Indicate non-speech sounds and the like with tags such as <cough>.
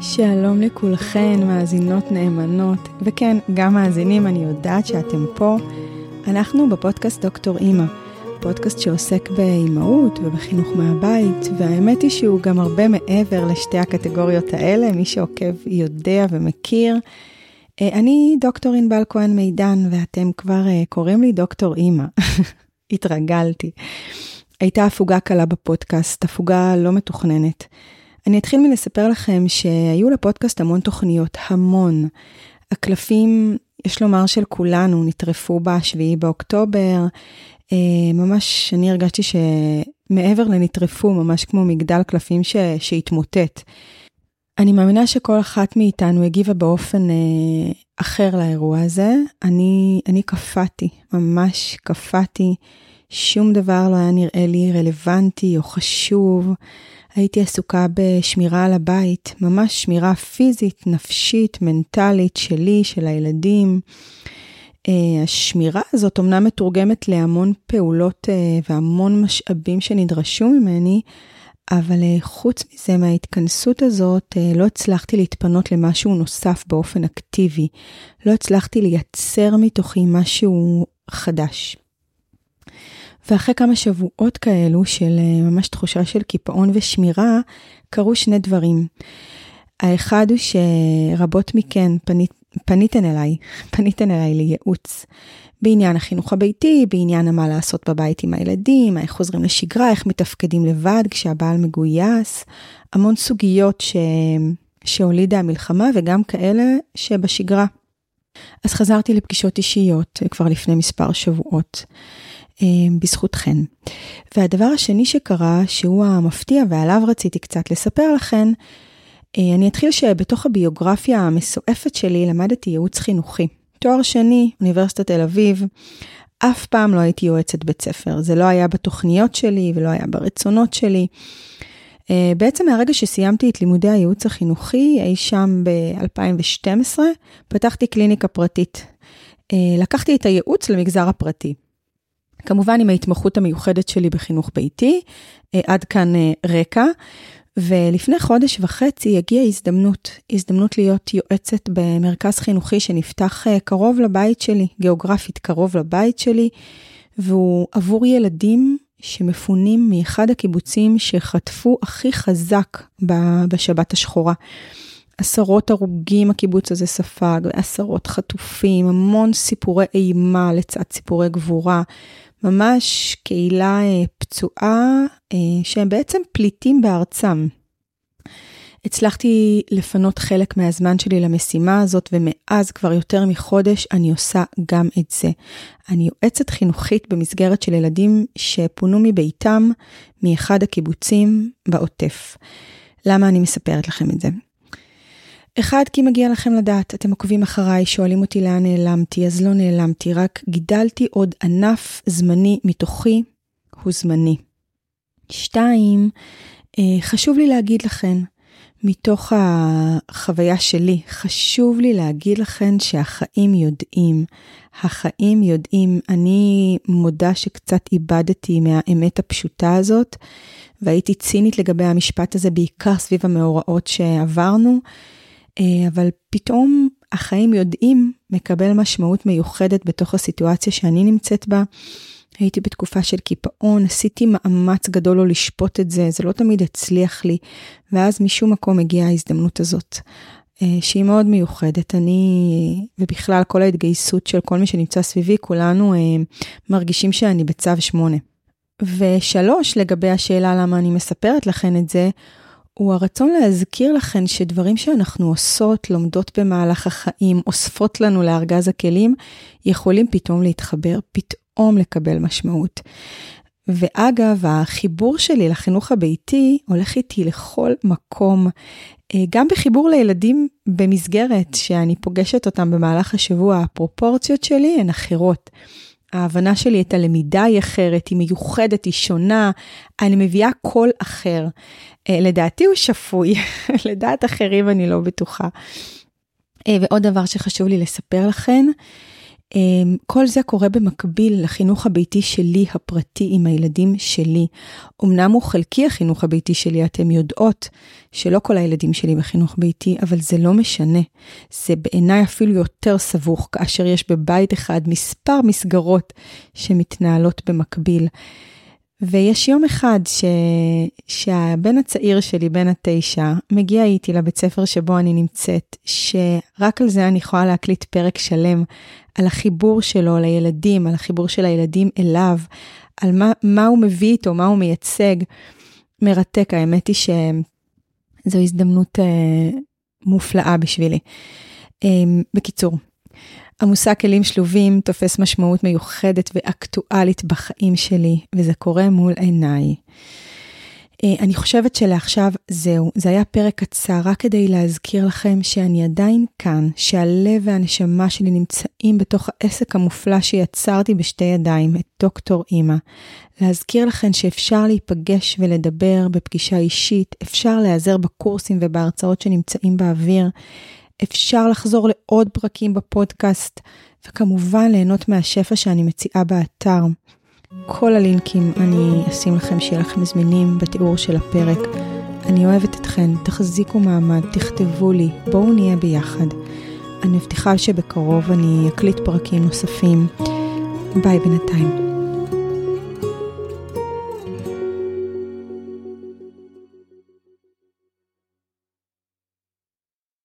שלום לכולכן, מאזינות נאמנות, וכן, גם מאזינים, אני יודעת שאתם פה. אנחנו בפודקאסט דוקטור אימא, פודקאסט שעוסק באימהות ובחינוך מהבית, והאמת היא שהוא גם הרבה מעבר לשתי הקטגוריות האלה, מי שעוקב יודע ומכיר. אה, אני דוקטור ענבל כהן מידן, ואתם כבר אה, קוראים לי דוקטור אימא. <laughs> התרגלתי. הייתה הפוגה קלה בפודקאסט, הפוגה לא מתוכננת. אני אתחיל מלספר לכם שהיו לפודקאסט המון תוכניות, המון. הקלפים, יש לומר של כולנו, נטרפו ב-7 באוקטובר. אה, ממש, אני הרגשתי שמעבר לנטרפו, ממש כמו מגדל קלפים ש... שהתמוטט. אני מאמינה שכל אחת מאיתנו הגיבה באופן אה, אחר לאירוע הזה. אני, אני קפאתי, ממש קפאתי. שום דבר לא היה נראה לי רלוונטי או חשוב. הייתי עסוקה בשמירה על הבית, ממש שמירה פיזית, נפשית, מנטלית שלי, של הילדים. Uh, השמירה הזאת אומנם מתורגמת להמון פעולות uh, והמון משאבים שנדרשו ממני, אבל uh, חוץ מזה, מההתכנסות הזאת, לא הצלחתי להתפנות למשהו נוסף באופן אקטיבי. לא הצלחתי לייצר מתוכי משהו חדש. ואחרי כמה שבועות כאלו של אה, ממש תחושה של קיפאון ושמירה, קרו שני דברים. האחד הוא שרבות מכן פנית, פניתן אליי, <laughs> פניתן אליי לייעוץ בעניין החינוך הביתי, בעניין מה לעשות בבית עם הילדים, איך חוזרים לשגרה, איך מתפקדים לבד כשהבעל מגויס, המון סוגיות ש... שהולידה המלחמה וגם כאלה שבשגרה. אז חזרתי לפגישות אישיות כבר לפני מספר שבועות. אה, בזכותכן. והדבר השני שקרה, שהוא המפתיע ועליו רציתי קצת לספר לכן, אה, אני אתחיל שבתוך הביוגרפיה המסועפת שלי למדתי ייעוץ חינוכי. תואר שני, אוניברסיטת תל אביב, אף פעם לא הייתי יועצת בית ספר. זה לא היה בתוכניות שלי ולא היה ברצונות שלי. אה, בעצם מהרגע שסיימתי את לימודי הייעוץ החינוכי, אי שם ב-2012, פתחתי קליניקה פרטית. לקחתי את הייעוץ למגזר הפרטי. כמובן עם ההתמחות המיוחדת שלי בחינוך ביתי, אה, עד כאן אה, רקע. ולפני חודש וחצי הגיעה הזדמנות, הזדמנות להיות יועצת במרכז חינוכי שנפתח אה, קרוב לבית שלי, גיאוגרפית קרוב לבית שלי, והוא עבור ילדים שמפונים מאחד הקיבוצים שחטפו הכי חזק בשבת השחורה. עשרות הרוגים הקיבוץ הזה ספג, עשרות חטופים, המון סיפורי אימה לצד סיפורי גבורה. ממש קהילה אה, פצועה אה, שהם בעצם פליטים בארצם. הצלחתי לפנות חלק מהזמן שלי למשימה הזאת, ומאז כבר יותר מחודש אני עושה גם את זה. אני יועצת חינוכית במסגרת של ילדים שפונו מביתם מאחד הקיבוצים בעוטף. למה אני מספרת לכם את זה? אחד, כי מגיע לכם לדעת, אתם עוקבים אחריי, שואלים אותי לאן נעלמתי, אז לא נעלמתי, רק גידלתי עוד ענף זמני מתוכי, הוא זמני. שתיים, אה, חשוב לי להגיד לכם, מתוך החוויה שלי, חשוב לי להגיד לכם שהחיים יודעים. החיים יודעים. אני מודה שקצת איבדתי מהאמת הפשוטה הזאת, והייתי צינית לגבי המשפט הזה, בעיקר סביב המאורעות שעברנו. אה, אבל פתאום החיים יודעים מקבל משמעות מיוחדת בתוך הסיטואציה שאני נמצאת בה. הייתי בתקופה של קיפאון, עשיתי מאמץ גדול לא לשפוט את זה, זה לא תמיד הצליח לי, ואז משום מקום הגיעה ההזדמנות הזאת, אה, שהיא מאוד מיוחדת. אני, ובכלל כל ההתגייסות של כל מי שנמצא סביבי, כולנו אה, מרגישים שאני בצו שמונה. ושלוש, לגבי השאלה למה אני מספרת לכן את זה, הוא הרצון להזכיר לכן שדברים שאנחנו עושות, לומדות במהלך החיים, אוספות לנו לארגז הכלים, יכולים פתאום להתחבר, פתאום לקבל משמעות. ואגב, החיבור שלי לחינוך הביתי הולך איתי לכל מקום, אה, גם בחיבור לילדים במסגרת שאני פוגשת אותם במהלך השבוע, הפרופורציות שלי הן אחרות. ההבנה שלי את הלמידה היא אחרת, היא מיוחדת, היא שונה, אני מביאה קול אחר. אה, לדעתי הוא שפוי, <laughs> לדעת אחרים אני לא בטוחה. אה, ועוד דבר שחשוב לי לספר אמ, כל זה קורה במקביל לחינוך הביתי שלי, הפרטי, עם הילדים שלי. אמנם הוא חלקי החינוך הביתי שלי, אתם יודעות שלא כל הילדים שלי בחינוך ביתי, אבל זה לא משנה. זה בעיניי אפילו יותר סבוך, כאשר יש בבית אחד מספר מסגרות שמתנהלות במקביל. ויש יום אחד ש... שהבן הצעיר שלי, בן התשע, מגיע איתי לבית ספר שבו אני נמצאת, שרק על זה אני יכולה להקליט פרק שלם, על החיבור שלו לילדים, על החיבור של הילדים אליו, על מה, מה הוא מביא איתו, מה הוא מייצג. מרתק, האמת היא שזו הזדמנות אה, מופלאה בשבילי. אה, בקיצור, המושג כלים שלובים תופס משמעות מיוחדת ואקטואלית בחיים שלי, וזה קורה מול עיניי. אה, אני חושבת שלעכשיו זהו, זה היה פרק קצר רק כדי להזכיר לכם שאני עדיין כאן, שהלב והנשמה שלי נמצאים בתוך העסק המופלא שיצרתי בשתי ידיים, את דוקטור אימא. להזכיר לכם שאפשר להיפגש ולדבר בפגישה אישית, אפשר להיעזר בקורסים ובהרצאות שנמצאים באוויר, אפשר לחזור לעוד פרקים בפודקאסט, וכמובן ליהנות מהשפע שאני מציעה באתר. כל הלינקים אני אשים לכם שיהיה לכם זמינים בתיאור של הפרק. אני אוהבת אתכן, תחזיקו מעמד, תכתבו לי, בואו נהיה ביחד. אני מבטיחה שבקרוב אני אקליט פרקים נוספים. ביי בינתיים.